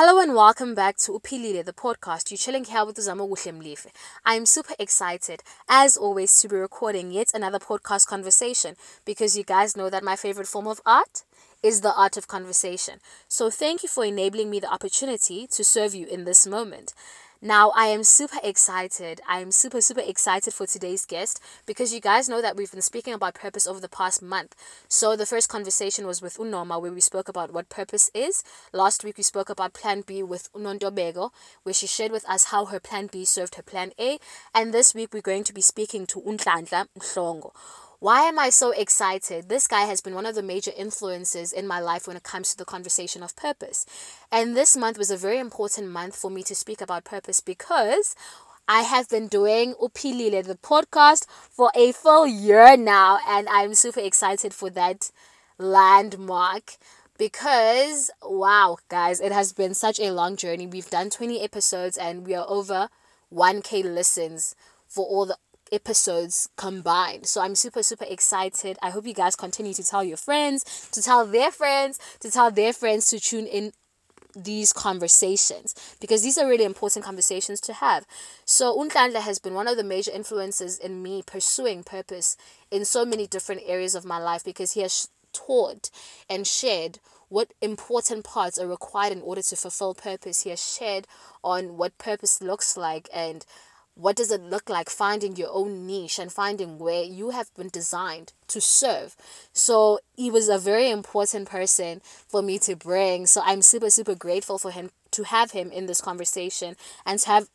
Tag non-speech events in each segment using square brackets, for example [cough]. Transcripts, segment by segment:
Hello and welcome back to Upilile, the podcast. You're chilling here with Uzama Mlife. I'm super excited, as always, to be recording yet another podcast conversation because you guys know that my favorite form of art is the art of conversation. So thank you for enabling me the opportunity to serve you in this moment. Now, I am super excited. I am super, super excited for today's guest because you guys know that we've been speaking about purpose over the past month. So, the first conversation was with Unoma, where we spoke about what purpose is. Last week, we spoke about Plan B with Unontobeko, where she shared with us how her Plan B served her Plan A. And this week, we're going to be speaking to Untlandla Mhlongo why am I so excited? This guy has been one of the major influences in my life when it comes to the conversation of purpose. And this month was a very important month for me to speak about purpose because I have been doing Upilile, the podcast, for a full year now, and I'm super excited for that landmark because wow, guys, it has been such a long journey. We've done 20 episodes and we are over 1k listens for all the episodes combined. So I'm super, super excited. I hope you guys continue to tell your friends, to tell their friends, to tell their friends to tune in these conversations because these are really important conversations to have. So Untlandla has been one of the major influences in me pursuing purpose in so many different areas of my life because he has taught and shared what important parts are required in order to fulfill purpose. He has shared on what purpose looks like and what does it look like finding your own niche and finding where you have been designed to serve? So he was a very important person for me to bring. So I'm super, super grateful for him to have him in this conversation and to have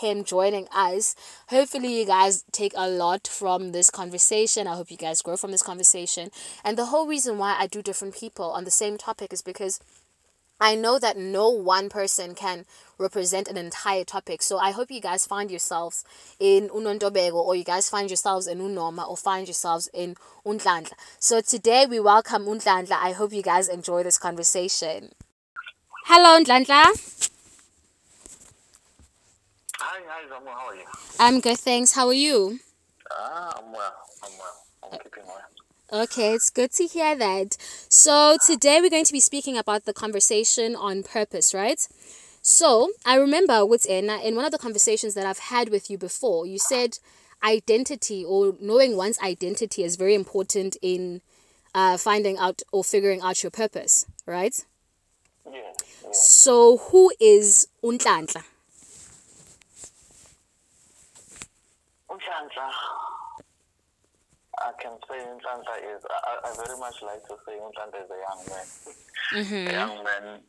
him joining us. Hopefully, you guys take a lot from this conversation. I hope you guys grow from this conversation. And the whole reason why I do different people on the same topic is because I know that no one person can represent an entire topic. So I hope you guys find yourselves in Unontobeko or you guys find yourselves in Unoma or find yourselves in Untlandla. So today we welcome Untlandla. I hope you guys enjoy this conversation. Hello Untlandla. Hi, hi Zamu, how are you? I'm good, thanks. How are you? Ah, I'm well. I'm well. I'm keeping well. Okay, it's good to hear that. So, today we're going to be speaking about the conversation on purpose, right? So, I remember with Anna in one of the conversations that I've had with you before, you said identity or knowing one's identity is very important in uh, finding out or figuring out your purpose, right? Yeah, yeah. So, who is Untlandla? Untlandla, I can say Untlandla is, I, I very much like to say Untlandla is a young man. Mm-hmm. A young man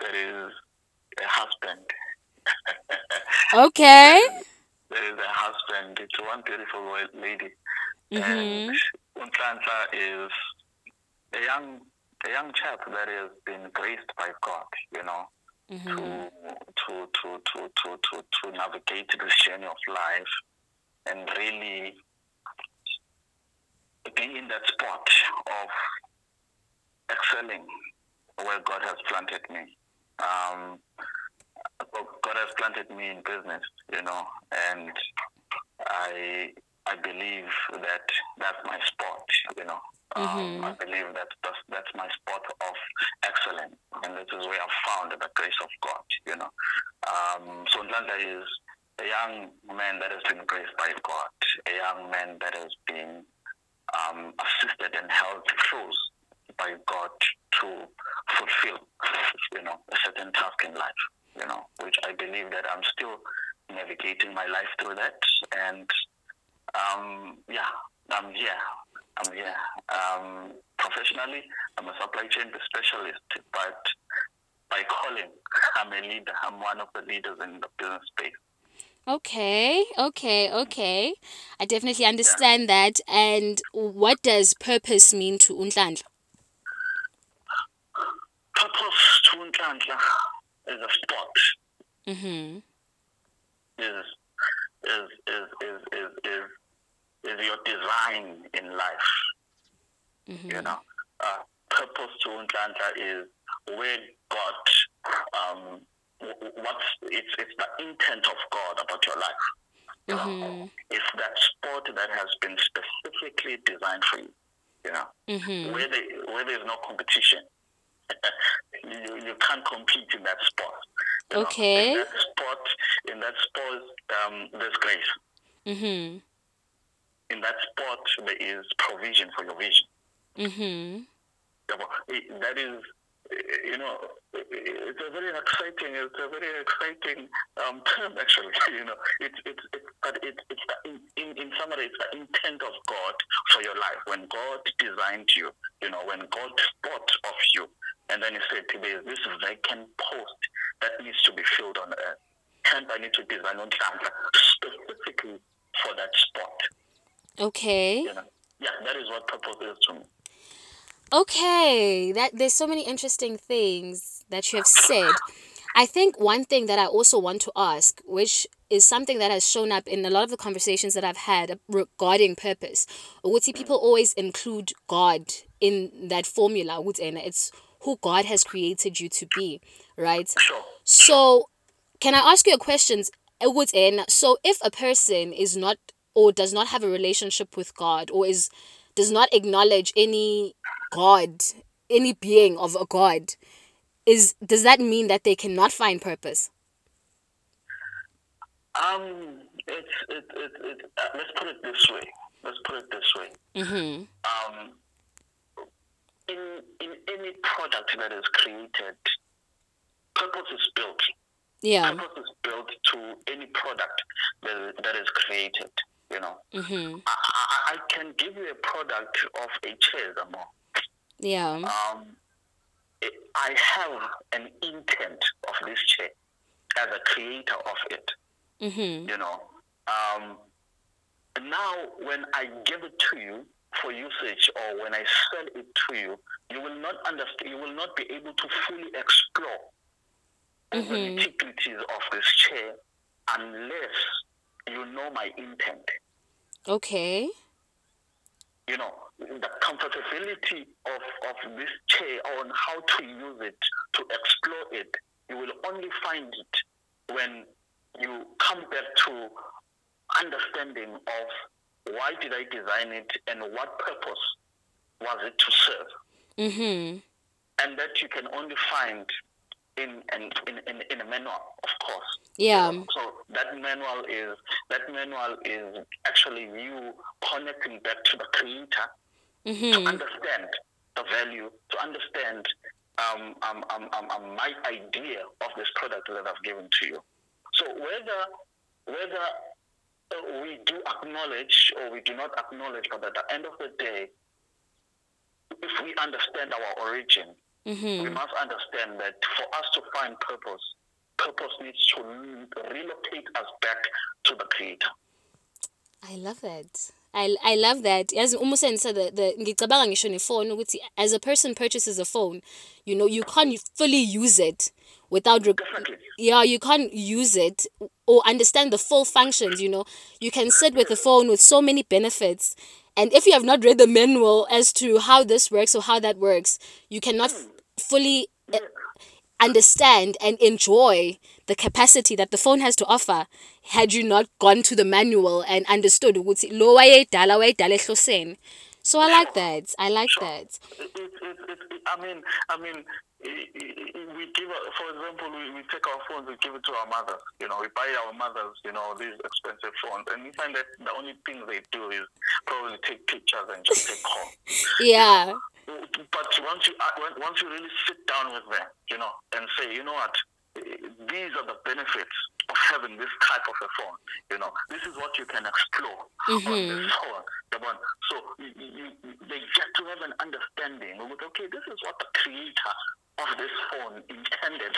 that is a husband. [laughs] Okay. There is a husband to one beautiful lady. Mm-hmm. And is a young a young chap that has been graced by God, you know, Mm-hmm. to, to, to, to, to, to, to navigate this journey of life and really be in that spot of excelling where God has planted me. Um, God has planted me in business, you know, and I I believe that that's my spot, you know. Um, Mhm. I believe that that's, that's my spot of excellence, and this is where I've found the grace of God, you know. Um, so Nlanda is a young man that has been graced by God, a young man that has been um, assisted and held close by God to fulfill, you know, a certain task in life, you know, which I believe that I'm still navigating my life through that. And um, yeah, I'm here. I'm here. Um, professionally, I'm a supply chain specialist, but by calling, I'm a leader. I'm one of the leaders in the business space. Okay, okay, okay. I definitely understand that. And what does purpose mean to Untlandla? Purpose to Untlandla is a spot. Mm-hmm. is is is is is is, is your design in life. Mm-hmm. You know, uh, purpose to Untlandla is where God, um, what's it's it's the intent of God about your life. You know, Mhm. it's that sport that has been specifically designed for you. You know, Mm-hmm. where there, where there's no competition. [laughs] you, you can't compete in that sport. You know, Okay. in that sport, in that sport, um, there's grace. Mhm. In that spot, there is provision for your vision. Mhm. I- That is, you know, it's a very exciting, it's a very exciting um, term actually. [laughs] You know, it's it's it's but it, it's in, in in summary, it's the intent of God for your life. When God designed you, you know, when God thought of you, and then He said, "There's this vacant post that needs to be filled on earth." Hence, I need to design on Tantra specifically for that spot. Okay. You know, yeah, that is what purpose is to me. Okay, that there's so many interesting things that you have said. I think one thing that I also want to ask, which is something that has shown up in a lot of the conversations that I've had regarding purpose, ukuthi people always include God in that formula, ukuthi ena, it's who God has created you to be, right? So, can I ask you a question? Ukuthi ena, So, if a person is not or does not have a relationship with God or is does not acknowledge any God, any being of a God, is does that mean that they cannot find purpose? Um, it's it, it, it, uh, let's put it this way. Let's put it this way. Mm-hmm. Um, in in any product that is created, purpose is built. Yeah. Purpose is built to any product that, that is created. You know, Mm-hmm. I, I, can give you a product of a chair, Zamo. Yeah. Um, it, I have an intent of this chair as a creator of it. Mm-hmm. you know. Um, now, when I give it to you for usage, or when I sell it to you, you will not understand. You will not be able to fully explore all the nitty-gritties of this chair unless you know my intent. Okay. You know, the comfortability of, of this chair on how to use it, to explore it, you will only find it when you come back to understanding of why did I design it and what purpose was it to serve. Mm-hmm. And that you can only find in, in, in, in, in a manual, of course. Yeah. So that manual is that manual is actually you connecting back to the creator to Mm-hmm. understand the value, to understand um, um, um, um, um, my idea of this product that I've given to you. So whether whether uh, we do acknowledge or we do not acknowledge, but at the end of the day, if we understand our origin, we Mm-hmm. must understand that for us to find purpose, purpose needs to relocate us back to the creator. I love that. I, I love that. As uma sense the the ngicabanga ngisho nefone ukuthi as a person purchases a phone, you know, you can't fully use it without yeah, you can't use it or understand the full functions, you know. You can sit with the phone with so many benefits. And if you have not read the manual as to how this works or how that works, you cannot f- fully understand and enjoy the capacity that the phone has to offer had you not gone to the manual and understood ukuthi lo wayedala wayedala ehloseni. So I like that. I like that. Mm-hmm. I mean, I mean, we give, for example, we, we take our phones, we give it to our mothers. You know, we buy our mothers, you know, these expensive phones, and we find that the only thing they do is probably take pictures and just take calls. [laughs] Yeah. But once you uh, once you really sit down with them, you know, and say, you know what, these are the benefits of having this type of a phone. You know, this is what you can explore on this phone. The one. So you, you, you- they get to have an understanding of okay, this is what the creator of this phone intended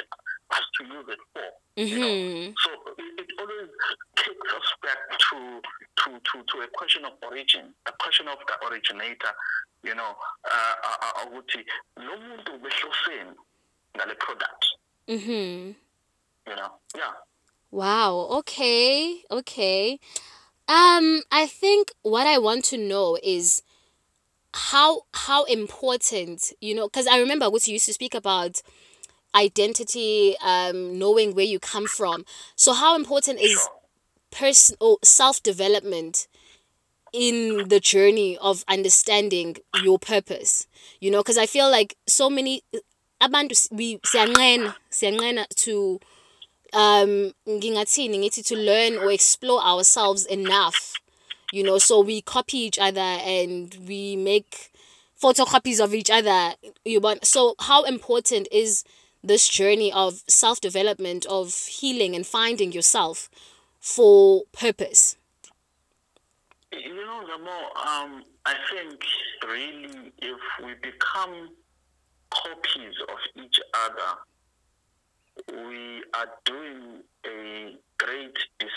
us to use it for. You know? Mhm. So it, it always takes us back to, to, to, to a question of origin, a question of the originator, you know, uh, uh, uh, ukuthi lo muntu ubehloseni ngale product, Mhm. you know. Yeah. Wow. Okay. Okay. Um I think what I want to know is how how important, you know, cuz I remember what you used to speak about identity, um knowing where you come from. So how important is Sure. person or self-development in the journey of understanding your purpose you know because i feel like so many abantu we siyanqena siyanqena to um ngingathini ngithi to learn or explore ourselves enough you know so we copy each other and we make photocopies of each other you want so how important is this journey of self development of healing and finding yourself for purpose? You know, the more um, I think really if we become copies of each other, we are doing a great dis-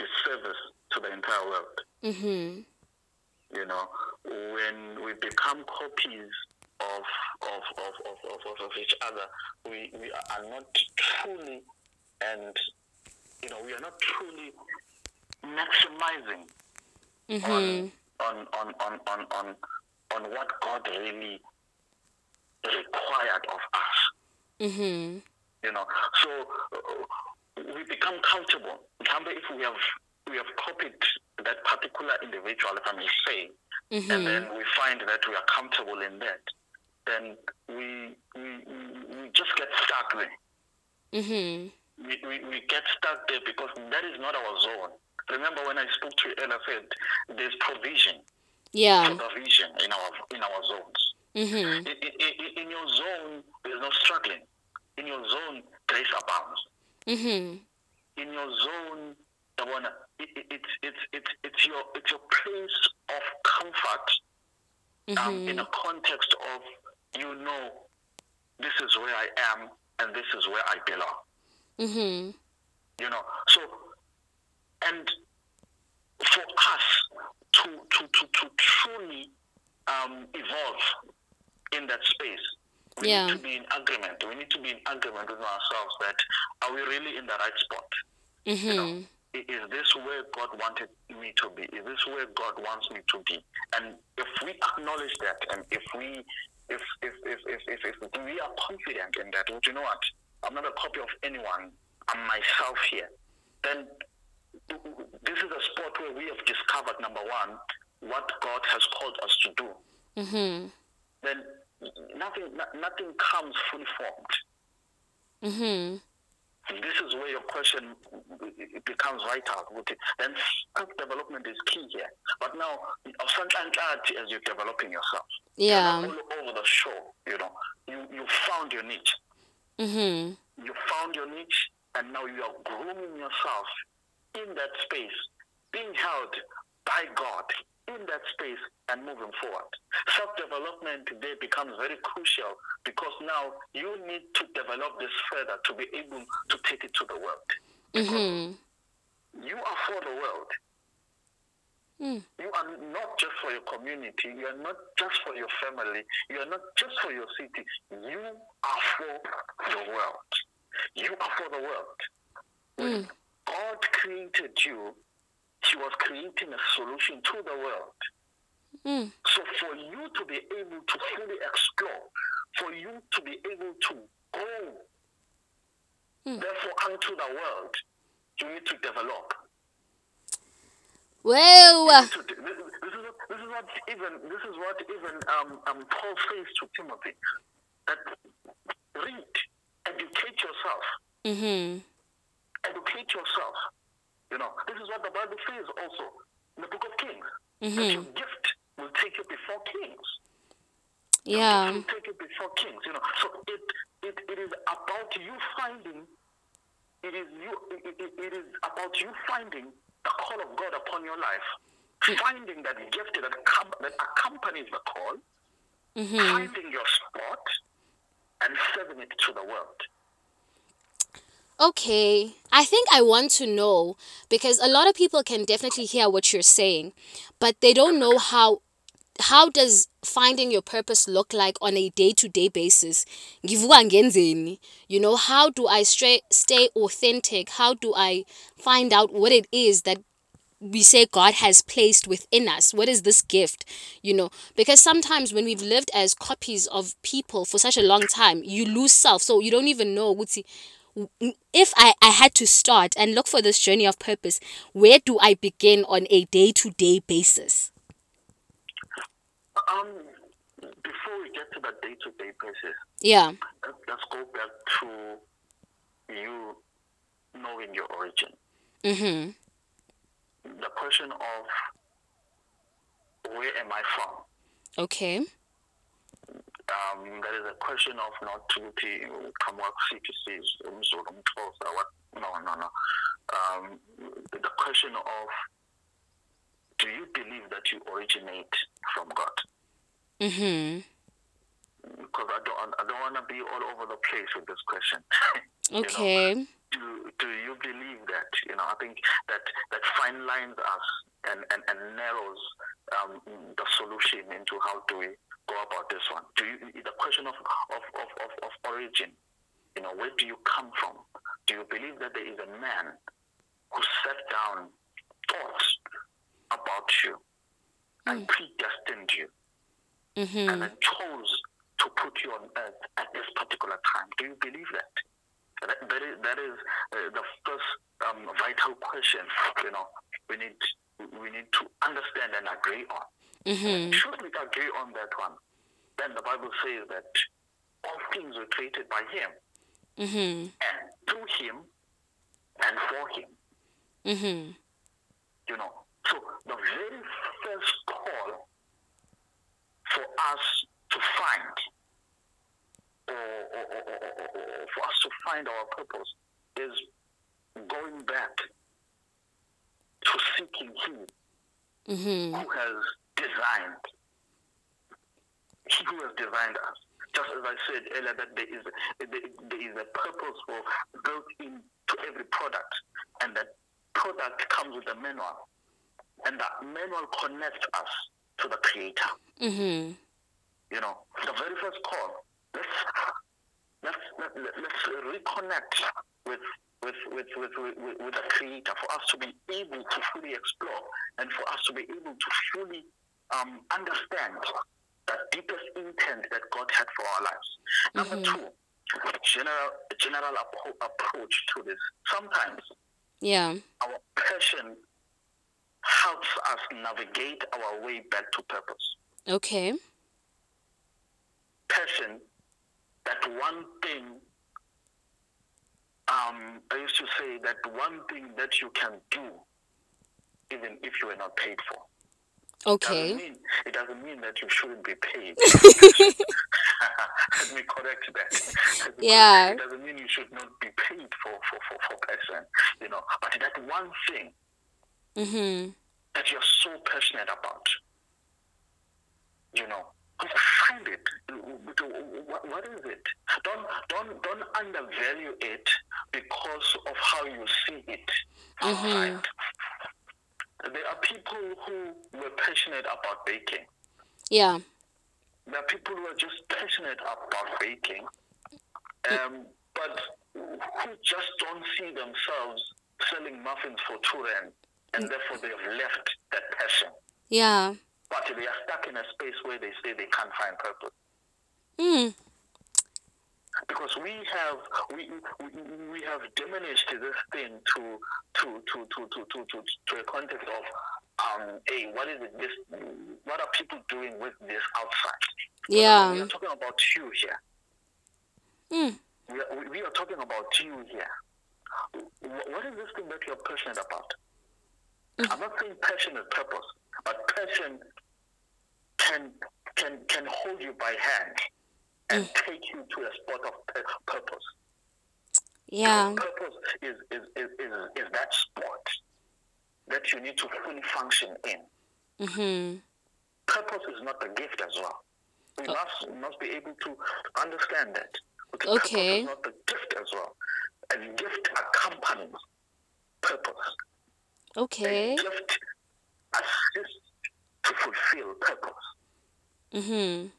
disservice to the entire world. mhm You know, when we become copies of of, of, of, of, of, each other, we, we are not truly and you know we are not truly maximizing mhm on on on on on on what God really required of us. mhm You know, so uh, we become comfortable. Remember, if we have we have copied that particular individual, if I may say, and mhm then we find that we are comfortable in that, then we we, we, just get stuck there. mhm We, we, we get stuck there because that is not our zone. Remember when I spoke to you earlier, I said there's provision, yeah provision in our in our zones. mhm In, in, in- in your zone, there's no struggling. In your zone, grace abounds. Mhm In your zone, the one it, it, it's it's it's it's your it's your place of comfort. Um, in mhm a context of you know this is where I am and this is where I belong. mhm You know, so and for us to to to, to truly um, evolve in that space, we Yeah. need to be in agreement. We need to be in agreement with ourselves that are we really in the right spot? mhm I- Is this where God wanted me to be? Is this where God wants me to be? And if we acknowledge that, and if we, if if if if if, if we are confident in that, well, you know what? I'm not a copy of anyone. I'm myself here. Then this is a spot where we have discovered number one what God has called us to do. mhm Then nothing no- nothing comes fully formed. mhm This is where your question it becomes vital. Okay. Then self development is key here. But now, of some as you're developing yourself, you're yeah all over the show. You know, you you found your niche. mhm You found your niche, and now you are grooming yourself in that space, being held by God in that space and moving forward. Self development today becomes very crucial because now you need to develop this further to be able to take it to the world. mhm You are for the world. Mm. You are not just for your community. You are not just for your family. You are not just for your city. You are for the world. You are for the world. Mm. God created you, He was creating a solution to the world. mm So for you to be able to fully explore, for you to be able to go, Mm. therefore unto the world, you need to develop. Well, to, this, this, is, this is what even this is what even um, um, Paul says to Timothy that read, educate yourself, mhm educate yourself. You know, this is what the Bible says also in the book of Kings. That mhm your gift will take you before kings. yeah will take you before kings. You know, so it it, it is about you finding. It is you. It, it, it is about you finding the call of God upon your life. Finding that gift that com- that accompanies the call. mhm Finding your spot and serving it to the world. Okay, I think I want to know because a lot of people can definitely hear what you're saying, but they don't know how how does finding your purpose look like on a day-to-day basis? You know, how do I stray, stay authentic? How do I find out what it is that we say God has placed within us. What is this gift? You know, because sometimes when we've lived as copies of people for such a long time, you lose self. So you don't even know ukuthi, if I, I had to start and look for this journey of purpose, where do I begin on a day to day basis? Um, before we get to the day-to-day basis, Yeah. let- let's go back to you understanding your origin. Mm-hmm. The question of where am I from? Okay. Um, that is a question of not ukuthi uqhamuka kusiphi isizwe umzulu umxhosa what no no no um, the question of do you believe that you originate from god Mhm. because i don't i don't want to be all over the place with this question [laughs] You know, Okay. do do you believe that you know i think that that fine lines us and and, and narrows um, the solution into how do we go about this one do you the question of of, of, of, of origin you know where do you come from do you believe that there is a man who set down thoughts about you and predestined you and Mhm. then chose to put you on earth at this particular time. Do you believe that? That, that is, that is uh, the first um, vital question. You know, we need we need to understand and agree on. Mhm. Should we agree on that one? Then the Bible says that all things were created by Him Mhm. and through Him and for Him. Mhm. You know, so the very first call for us to find, or, or, or, or, or, or for us to find our purpose, is going back to seeking Him Mhm. who has designed, He who has designed us. Just as I said earlier, that there is there, is a purpose for built into every product, and that product comes with a manual, and that manual connects us to the Creator. Mm-hmm. You know, the very first call. Let's let's let, let, let's reconnect with. With, with, with, with, with the creator for us to be able to fully explore and for us to be able to fully um, understand the deepest intent that God had for our lives. Number Mhm. two, general general appro- approach to this. Sometimes Yeah. our passion helps us navigate our way back to purpose. Okay. Passion, that one thing. Um, I used to say that one thing that you can do, even if you are not paid for. Doesn't Okay. mean it doesn't mean that you shouldn't be paid. [laughs] Let me correct that. Yeah. It doesn't mean you should not be paid for for for, for passion, you know. But that one thing mm-hmm. that you're so passionate about, you know, find it. What, is it? Don't don't don't undervalue it because of how you see it outside. There are people who were passionate about baking. Yeah. There are people who are just passionate about baking, um, but who just don't see themselves selling muffins for two rand, and therefore they have left that passion. Yeah. But they are stuck in a space where they say they can't find purpose. Mm. Because we have we, we, have diminished this thing to to to to to to, to, to a context of um hey what is it this what are people doing with this outside? Yeah, we are talking about you here. Mm. We are, we- are talking about you here. What is this thing that you're passionate about? I'm not saying passion is purpose, but passion can can can hold you by hand and take you to a spot of purpose. Yeah. Purpose is is, is, is is that spot that you need to fully function in. Mm-hmm. Purpose is not a gift as well. We must must be able to understand that. Okay, Okay. Purpose is not a gift as well. A gift accompanies purpose. Okay. A gift assists to fulfill purpose. Mhm.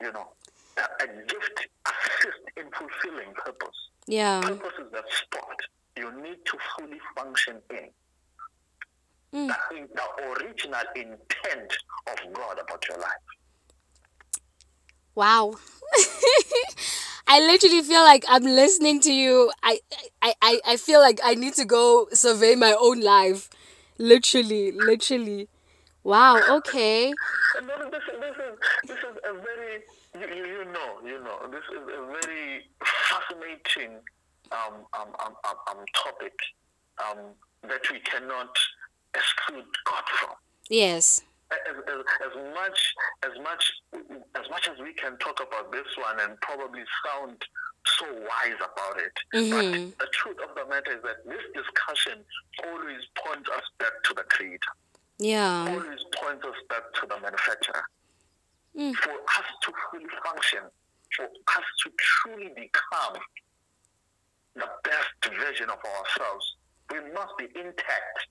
You know, a, a gift assists in fulfilling purpose. Yeah. Purpose is that spot you need to fully function in. Mm. That is the original intent of God about your life. Wow. [laughs] I literally feel like I'm listening to you. I, I, I, I feel like I need to go survey my own life. Literally, literally. Wow, okay. This, is- this is this is a very you, you, know you know this is a very fascinating um, um, um, um, um, topic um, that we cannot exclude God from. Yes. As, as, as much as much as much as we can talk about this one and probably sound so wise about it, Mhm. but the truth of the matter is that this discussion always points us back to the Creator, Yeah. always points us back to the manufacturer. Mm. For us to fully function, for us to truly become the best version of ourselves, we must be intact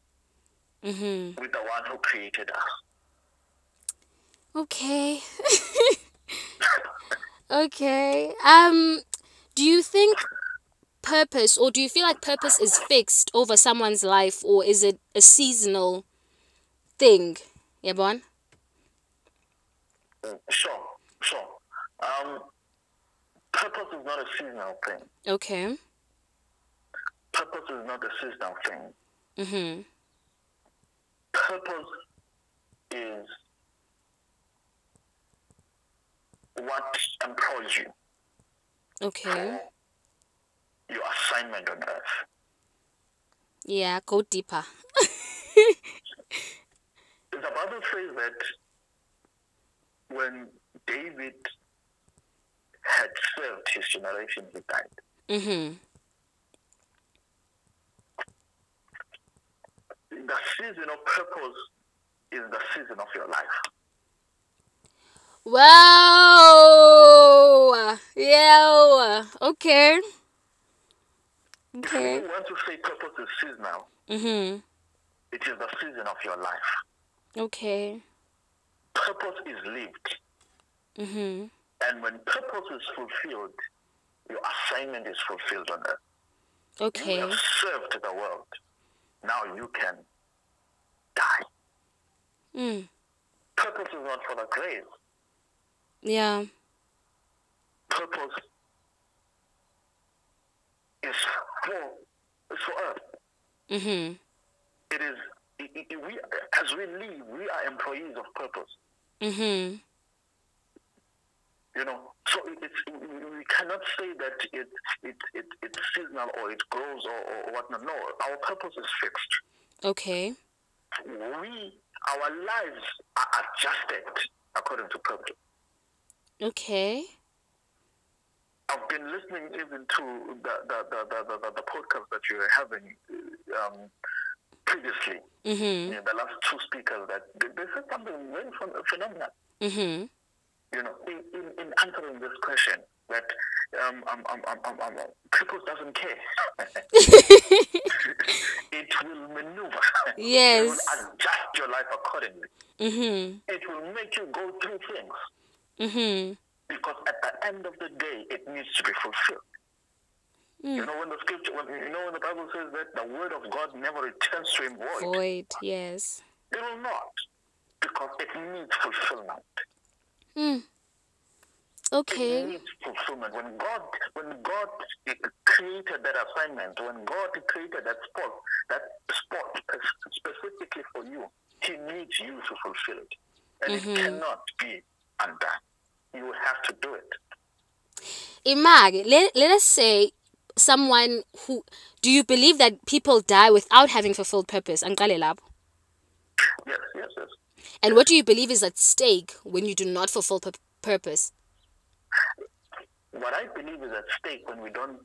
Mhm. with the one who created us. Okay. [laughs] okay. Um do you think purpose or do you feel like purpose is fixed over someone's life or is it a seasonal thing? Yabon? Sure, sure. Um, purpose is not a seasonal thing. Okay. Purpose is not a seasonal thing. Mhm. Purpose is what employs you Okay. your assignment on earth. Yeah, go deeper. [laughs] The Bible says that when David had served his generation, he died. Mm-hmm. The season of purpose is the season of your life. Wow. Yeah. Okay. Okay. If you want to say purpose is seasonal, Mhm. it is the season of your life. Okay. Purpose is lived. Mhm. And when purpose is fulfilled, your assignment is fulfilled on earth. Okay. You have served the world. Now you can die. Mm. Purpose is not for the grave. Yeah. Purpose is for, is for earth. Mhm. It is, it, it, we, as we live, we are employees of purpose. Mhm. You know, so it's we cannot say that it, it, it it's seasonal or it grows or, or whatnot. No, our purpose is fixed. Okay. We our lives are adjusted according to purpose. Okay. I've been listening even to the the, the, the, the, the, the podcast that you're having um, previously. Mhm. Yeah, the last two speakers that they, they said something very phen- phenomenal. Mhm. You know, in, in, in answering this question that um, um, um, um, um, um, purpose doesn't care. [laughs] it will maneuver. It Yes. will adjust your life accordingly. Mhm. It will make you go through things Mhm. because at the end of the day, it needs to be fulfilled. You hmm. know when the scripture, when, you know when the Bible says that the word of God never returns to him void. Void. Yes. It will not, because it needs fulfillment. Mm. It needs fulfillment. When God, when God eh, created that assignment, when God created that spot, that spot specifically for you, He needs you to fulfill it, and it mm-hmm. cannot be undone. You have to do it. Imag, let, let us say someone who do you believe that people die without having fulfilled purpose? Lapho. Yes, yes, yes. And what do you believe is at stake when you do not fulfill pur- purpose? What I believe is at stake when we don't,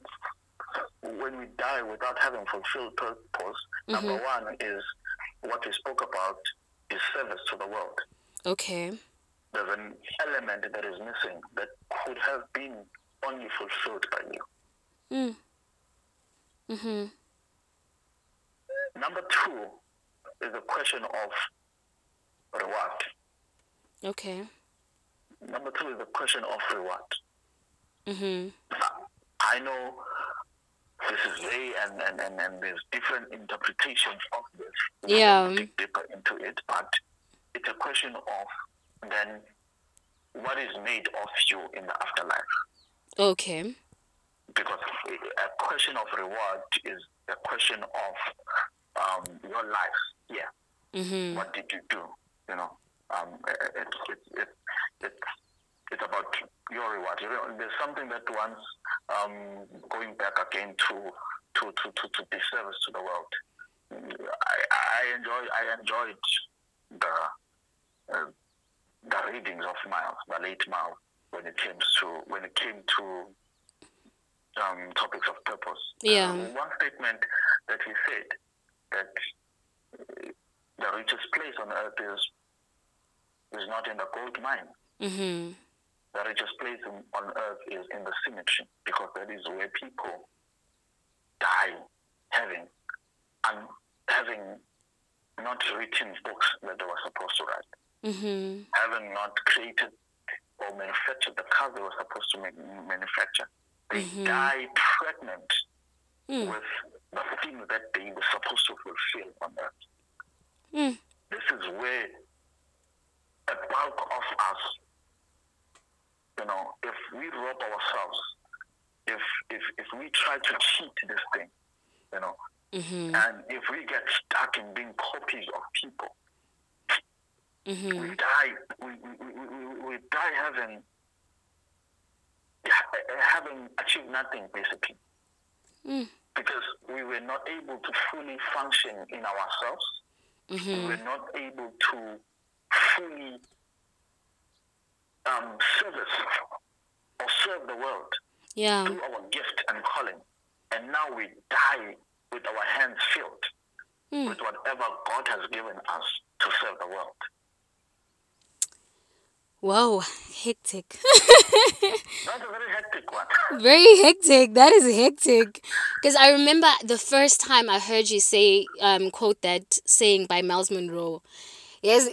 when we die without having fulfilled purpose. Mm-hmm. Number one is what we spoke about is service to the world. Okay. There's an element that is missing that could have been only fulfilled by you. Mm. Mhm. Number two is a question of reward. Okay. Number two is a question of reward. Mhm. I know this is vague and, and, and, and there's different interpretations of this. We Yeah. dig deeper into it, but it's a question of then what is made of you in the afterlife. Okay. Because a question of reward is a question of um, your life. Yeah. Mhm. What did you do? You know, um, it, it, it, it, it's about your reward. You know, there's something that wants um, going back again to to, to, to, to be service to the world. I, I enjoy I enjoyed the uh, the readings of Myles, the late Myles, when it came to when it came to um, topics of purpose. Yeah. Um, one statement that he said that uh, the richest place on earth is is not in the gold mine. Mm-hmm. The richest place on earth is in the cemetery because that is where people die having and having not written books that they were supposed to write, Mm-hmm. having not created or manufactured the cars they were supposed to make, manufacture. They Mhm. die pregnant Mm. with the thing that they were supposed to fulfill on earth. Mm. This is where a bulk of us, you know, if we rob ourselves, if if if we try to cheat this thing, you know, Mm-hmm. and if we get stuck in being copies of people, Mm-hmm. we die. We, we, we, we, die having ha- [laughs] having achieved nothing basically, Mm. because we were not able to fully function in ourselves. We Mm-hmm. were not able to fully um, service or serve the world Yeah. through our gift and calling, and now we die with our hands filled Mm. with whatever God has given us to serve the world. Whoa, hectic. That's a very hectic one. [laughs] Very hectic. That is hectic. Because I remember the first time I heard you say, um, quote that saying by Myles Munroe. Yes,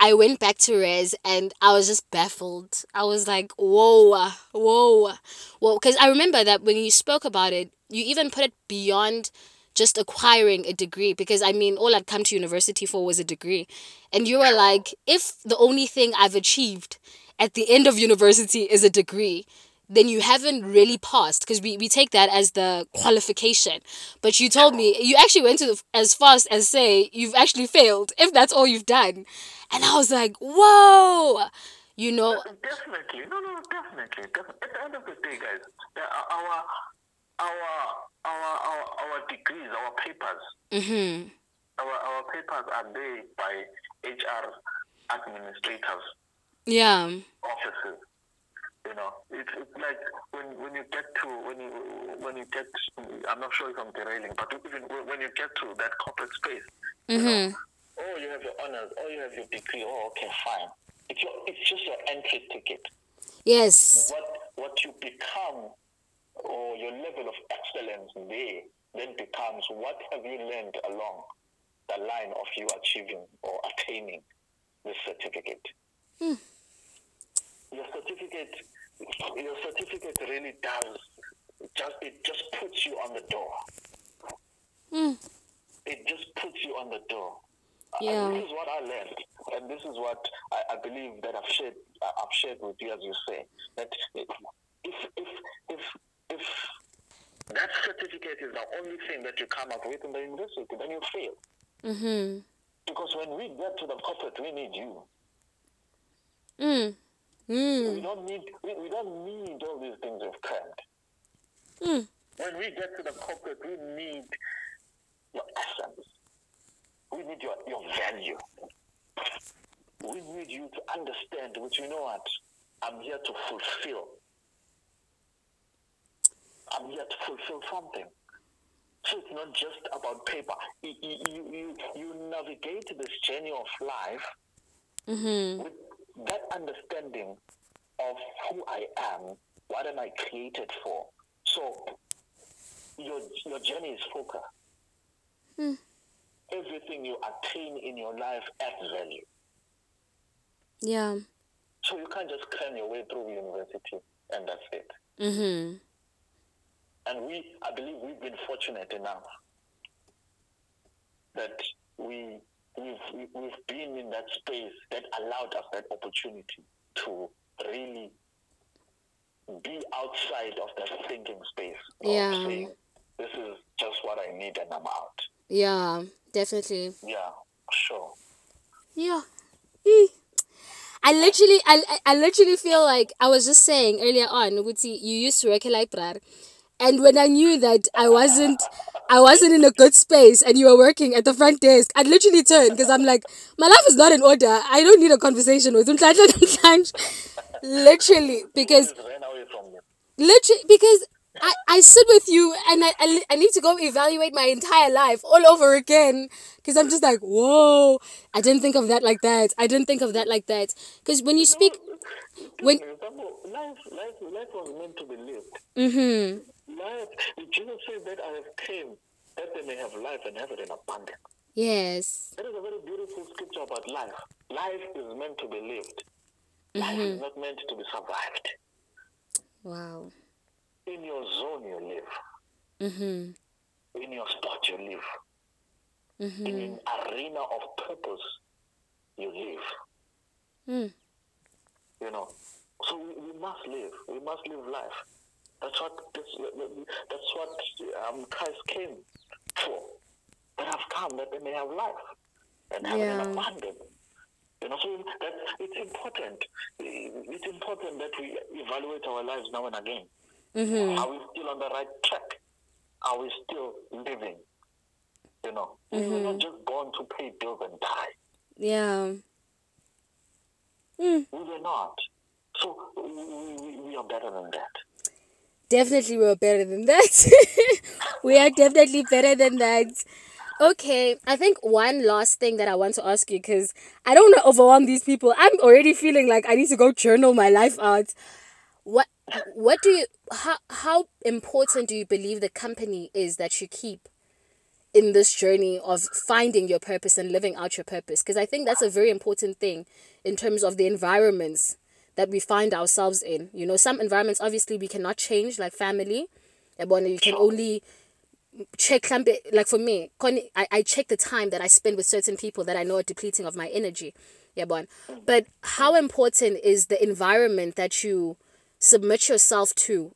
I went back to Res and I was just baffled. I was like, whoa, whoa, whoa. Because I remember that when you spoke about it, you even put it beyond just acquiring a degree. Because I mean, all I'd come to university for was a degree. And you were like, if the only thing I've achieved at the end of university is a degree, then you haven't really passed because we, we take that as the qualification. But you told me you actually went to the, as fast as say you've actually failed if that's all you've done. And I was like, whoa, you know, Definitely. No, no, definitely. definitely. At the end of the day, guys, our, our, our, our, our degrees, our papers, mm-hmm, our, our papers are there by HR administrators, yeah, offices. You know, it's, it's like when, when you get to when you when you get I'm not sure if I'm derailing, but even when- you get to that corporate space, mm-hmm, oh, you have your honors, oh, you have your degree, oh, okay, fine. It's your, it's just your entry ticket. yes, what what you become or your level of excellence there then becomes what have you learned along the line of you achieving or attaining this certificate. Your certificate your certificate really does just it just puts you on the door. Mm. It just puts you on the door. Yeah. And this is what I learned, and this is what I, I believe that I've shared. I've shared with you, as you say, that if if if if that certificate is the only thing that you come up with in the university, then you fail. mm-hmm, Because when we get to the corporate, we need you. mm, We mm, don't need we, we don't need all these things we've crammed. mm, When we get to the corporate, we need your essence. We need your, your value. We need you to understand, which you know what? I'm here to fulfill. I'm here to fulfill something. So it's not just about paper. You, you, you, you- navigate this journey of life mm-hmm, with that understanding of who I am, what am I created for. So your your journey is focused. Hmm. Everything you attain in your life adds value. yeah, So you can't just cram your way through university and that's it. mm-hmm, And we, I believe, we've been fortunate enough that we we've we- we've been in that space that allowed us that opportunity to really be outside of that thinking space Yeah. saying this is just what I need and I'm out. yeah, definitely. Yeah, sure. Yeah. I literally, I, I literally feel like I was just saying earlier on, Uguti, you used to work like Brar. And when I knew that I wasn't, I wasn't in a good space, and you were working at the front desk, I'd literally turn because I'm like, my life is not in order. I don't need a conversation with [laughs] Literally, because literally because I, I sit with you and I, I, I need to go evaluate my entire life all over again because I'm just like, whoa, I didn't think of that like that. I didn't think of that like that. Because when you speak, when life, life, life was meant to be lived. Mm-hmm. Life, Jesus said that I have came that they may have life and have it in abundance. Yes. That is a very beautiful scripture about life. Life is meant to be lived. Life mm-hmm. is not meant to be survived. Wow in your zone you live. Mm-hmm. In your spot you live. Mm-hmm. In an arena of purpose you live. Mm. You know, so we, we, must live. We must live life. That's what that's, that's what um, Christ came for. That have come that they may have life and have yeah. in abundance. You know, so that it's important. It's important that we evaluate our lives now and again. Mm-hmm. Are we still on the right track? Are we still living? You know, mm-hmm. we're not just born to pay bills and die. Yeah. Mm. We were not. So we, we are better than that. Definitely, we're better than that. [laughs] we are definitely better than that. Okay, I think one last thing that I want to ask you because I don't want to overwhelm these people. I'm already feeling like I need to go journal my life out. What what do you how how important do you believe the company is that you keep in this journey of finding your purpose and living out your purpose because i think that's a very important thing in terms of the environments that we find ourselves in. You know some environments obviously we cannot change like family. Eh, you can only check like for me I, I check the time that i spend with certain people that i know are depleting of my energy. Yeah but how important is the environment that you submit yourself to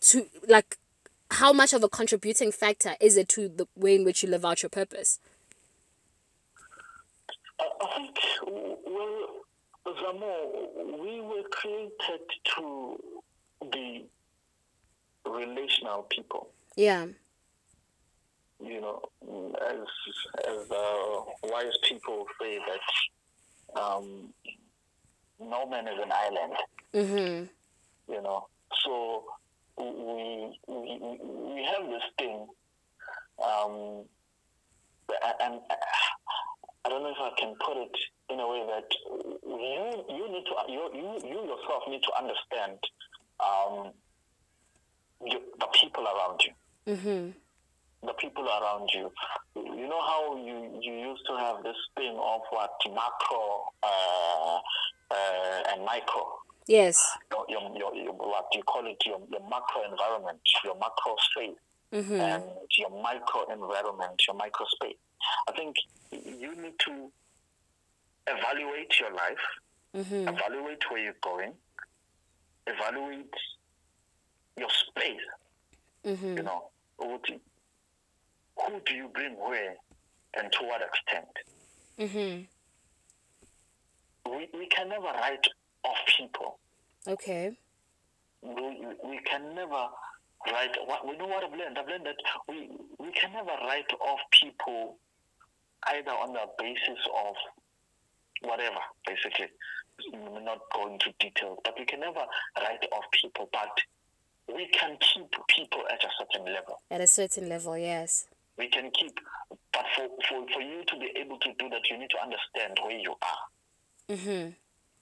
to like how much of a contributing factor is it to the way in which you live out your purpose? I think well Zamo, we were created to be relational people. Yeah. You know as as the wise people say that um, no man is an island. Mm-hmm. You know, so we we we have this thing, um, and I don't know if I can put it in a way that you you need to you you, you yourself need to understand um, you, the people around you. Mm-hmm the people around you. You know how you, you used to have this thing of what macro uh, uh, and micro. Yes. Your, your, your, your, what you call it, your, your macro environment, your macro space, mm-hmm. and your micro environment, your micro space. I think you need to evaluate your life, mm-hmm. evaluate where you're going, evaluate your space. Mm-hmm. You know, who do you bring where and to what extent? Mm-hmm. We, we can never write off people. Okay. We, we can never write. We know what I've learned. I've learned that we we can never write off people either on the basis of whatever, basically. We're not going into details, but we can never write off people. But we can keep people at a certain level. At a certain level, yes. We can keep, but for, for, for you to be able to do that, you need to understand where you are. Mm-hmm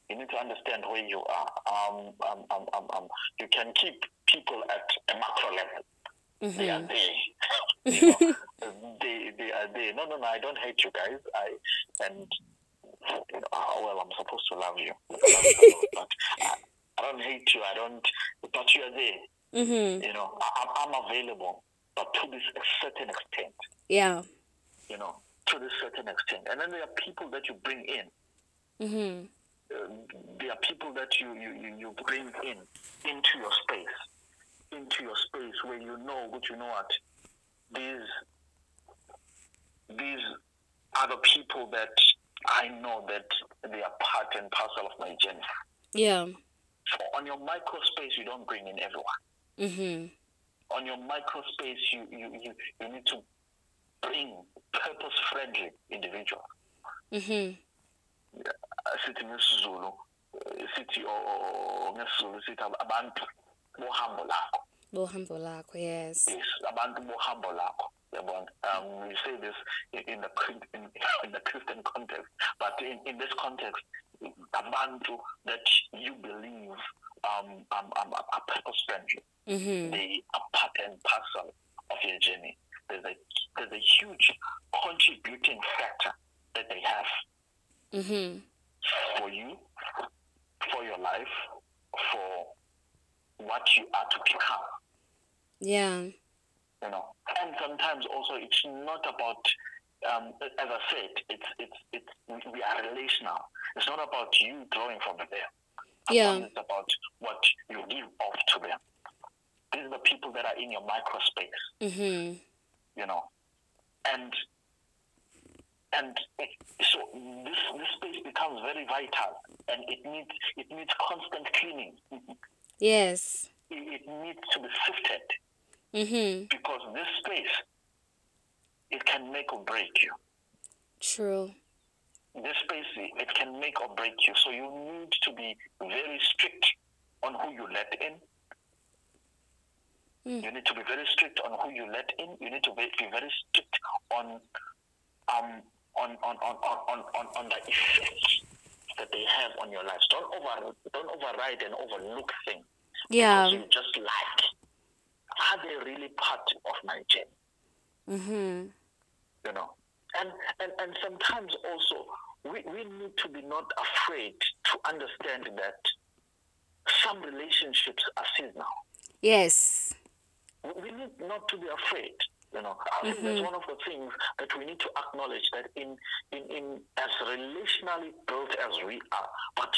you need to understand where you are. Um, um, um, um, um, you can keep people at a macro level. Mm-hmm. They are there. [laughs] you know, they, they are there. No, no, no, I don't hate you guys. I and you know, oh, well, I'm supposed to love you, [laughs] but I, I, don't hate you. I don't. But you are there. Mm-hmm. You know, I, I'm available, but to this certain extent. Yeah. You know, to this certain extent, and then there are people that you bring in. Mm-hmm uh, there are people that you, you, you bring in into your space, into your space where you know what you know what these these are the people that I know that they are part and parcel of my journey. Yeah. So on your micro space, you don't bring in everyone. Mhm. On your micro space, you, you, you, you need to bring purpose friendly individuals. Mhm. sithi ngesizulu sithi o- o- o- ngesizulu sithi ab- abantu bohambo lakho Bohambo lakho, yes. yes abantu bohambo lakho yabona um we say this in, in the in, [laughs] in the christian context but in, in this context abantu that you believe um, um, um are purpose friendly Mhm. they are part and parcel of your journey there's a there's a huge contributing factor that they have Mhm. for you, for your life, for what you are to become. Yeah. You know, and sometimes also it's not about, um, as I said, it's it's it's we are relational. It's not about you drawing from them. Yeah. It's about what you give off to them. These are the people that are in your micro space. microspace. Mhm. You know, and and so this this space becomes very vital, and it needs it needs constant cleaning. Yes. it, it needs to be sifted Mhm. because this space it can make or break you. True. This space it can make or break you. So you need to be very strict on who you let in. Mm. You need to be very strict on who you let in. You need to be, be very strict on um on on, on, on, on, on, on the effects that they have on your lives. Don't over don't override and overlook things. Yeah. because you just like. Are they really part of my journey? Mhm. you know and and, and sometimes also we, we need to be not afraid to understand that some relationships are seasonal Yes. we need not to be afraid you know. I think that's one of the things that we need to acknowledge that in in, in as relationally built as we are but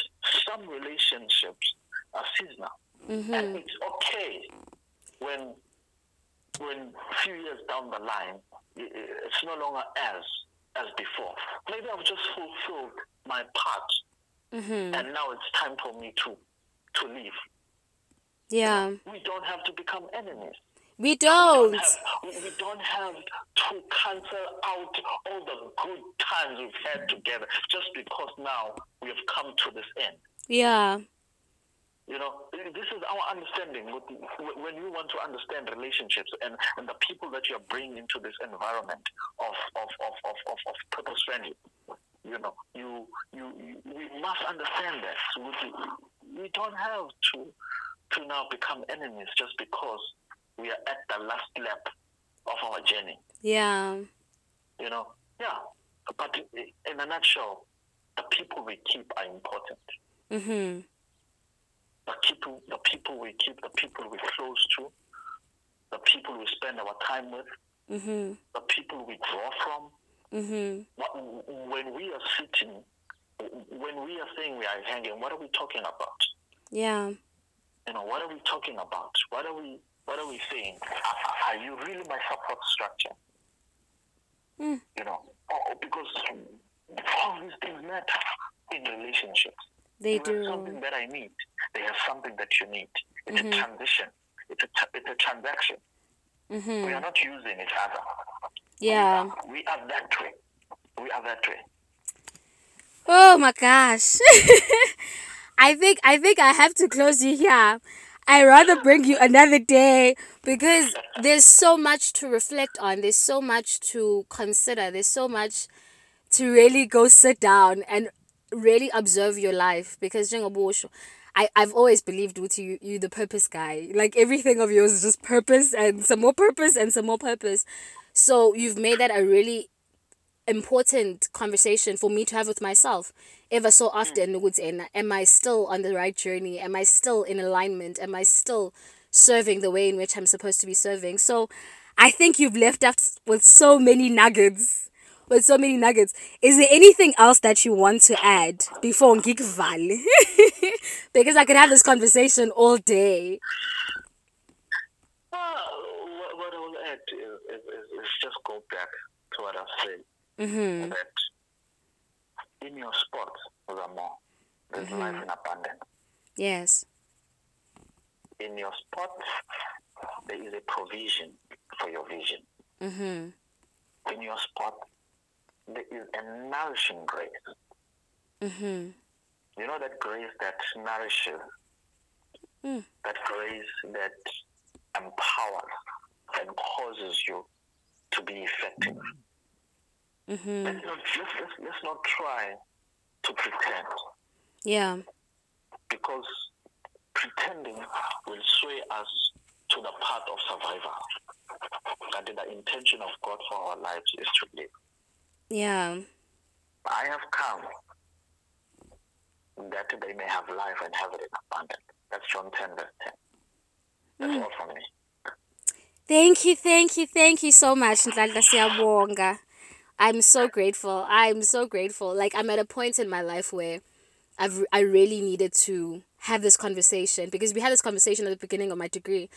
some relationships are seasonal. And Mhm. it's okay when when a few years down the line it's no longer as as before. Maybe i've just fulfilled my part. Mhm. and now it's time for me to to leave. Yeah. we don't have to become enemies We we don't don't. have, we don't have to cancel out all the good times we've had together just because now we have come to this end Yeah. You know, this is our understanding. With- When you want to understand relationships and, and the people that you're bringing into this environment of of, of, of, of, of purpose friendly, you know, you, you you we must understand that we, we don't have to to now become enemies just because we are at the last lap of our journey. Yeah. You know, yeah. But in a nutshell, the people we keep are important. Mm-hmm. the people the people we keep, the people we're close to, the people we spend our time with, mm-hmm. the people we draw from. Mm-hmm. What, when we are sitting, when we are saying we are hanging, what are we talking about? Yeah. You know, what are we talking about? What are we what are we saying? Are, you really my support structure? Mm. You know, oh, because all these things matter in relationships. They you have something that I need. They have something that you need. It's Mhm. a transition. It's a t- it's a transaction. We are not using each other. Yeah. We are, we are that way. We are that way. Oh my gosh. [laughs] I think I think I have to close you here. I rather bring you another day because there's so much to reflect on. There's so much to consider. There's so much to really go sit down and really observe your life because I, I've always believed with you you the purpose guy. Like everything of yours is just purpose and some more purpose and some more purpose. So you've made that a really important conversation for me to have with myself ever so often ena, am i still on the right journey? Am i still in alignment? Am i still serving the way in which i'm supposed to be serving? So i think you've left us with so many nuggets with so many nuggets. Is there anything else that you want to add before ngikuvale? [laughs] Because i could have this conversation all day. Ah, what, what I will add is, is, is, is just go back to what I said mhm that in your Zamo, there's life in abundance. Yes. In your sports, there is a provision for your vision. Mm-hmm. In your spot, there is a nourishing grace. Mm-hmm. You know that grace that nourishes, Mm. that grace that empowers and causes you to be effective. Mm-hmm. Mm-hmm. Let's, not, let's, let's, let's not try to pretend Yeah. because pretending will sway us to the path of survival. And the intention of God for our lives is to live. Yeah. I have come that they may have life and have it in abundance. That's John 10, verse 10. That's mm. all from me. Thank you, thank you, thank you so much, Nhlanhla Siyabonga. I'm so grateful. I'm so grateful. Like I'm at a point in my life where I've I really needed to have this conversation because we had this conversation at the beginning of my degree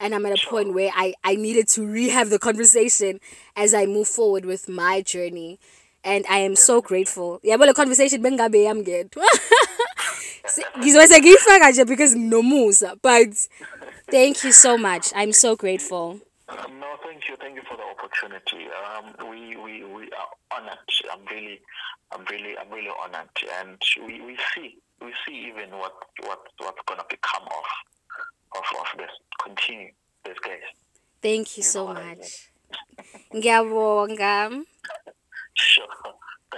and I'm at a point where I I needed to re-have the conversation as I move forward with my journey. And I am so grateful. Yeah, well, the conversation bengabe [laughs] ngiyifaka nje because nginomusa, but thank you so much. I'm so grateful. Um, no, thank you, thank you for the opportunity. Um, we, we, we are honored. I'm really, I'm really, I'm really honored, and we, we see, we see even what, what, what's gonna become of, of, of this. Continue this case. Thank you so know what I mean. much. Ngiyabonga. [laughs]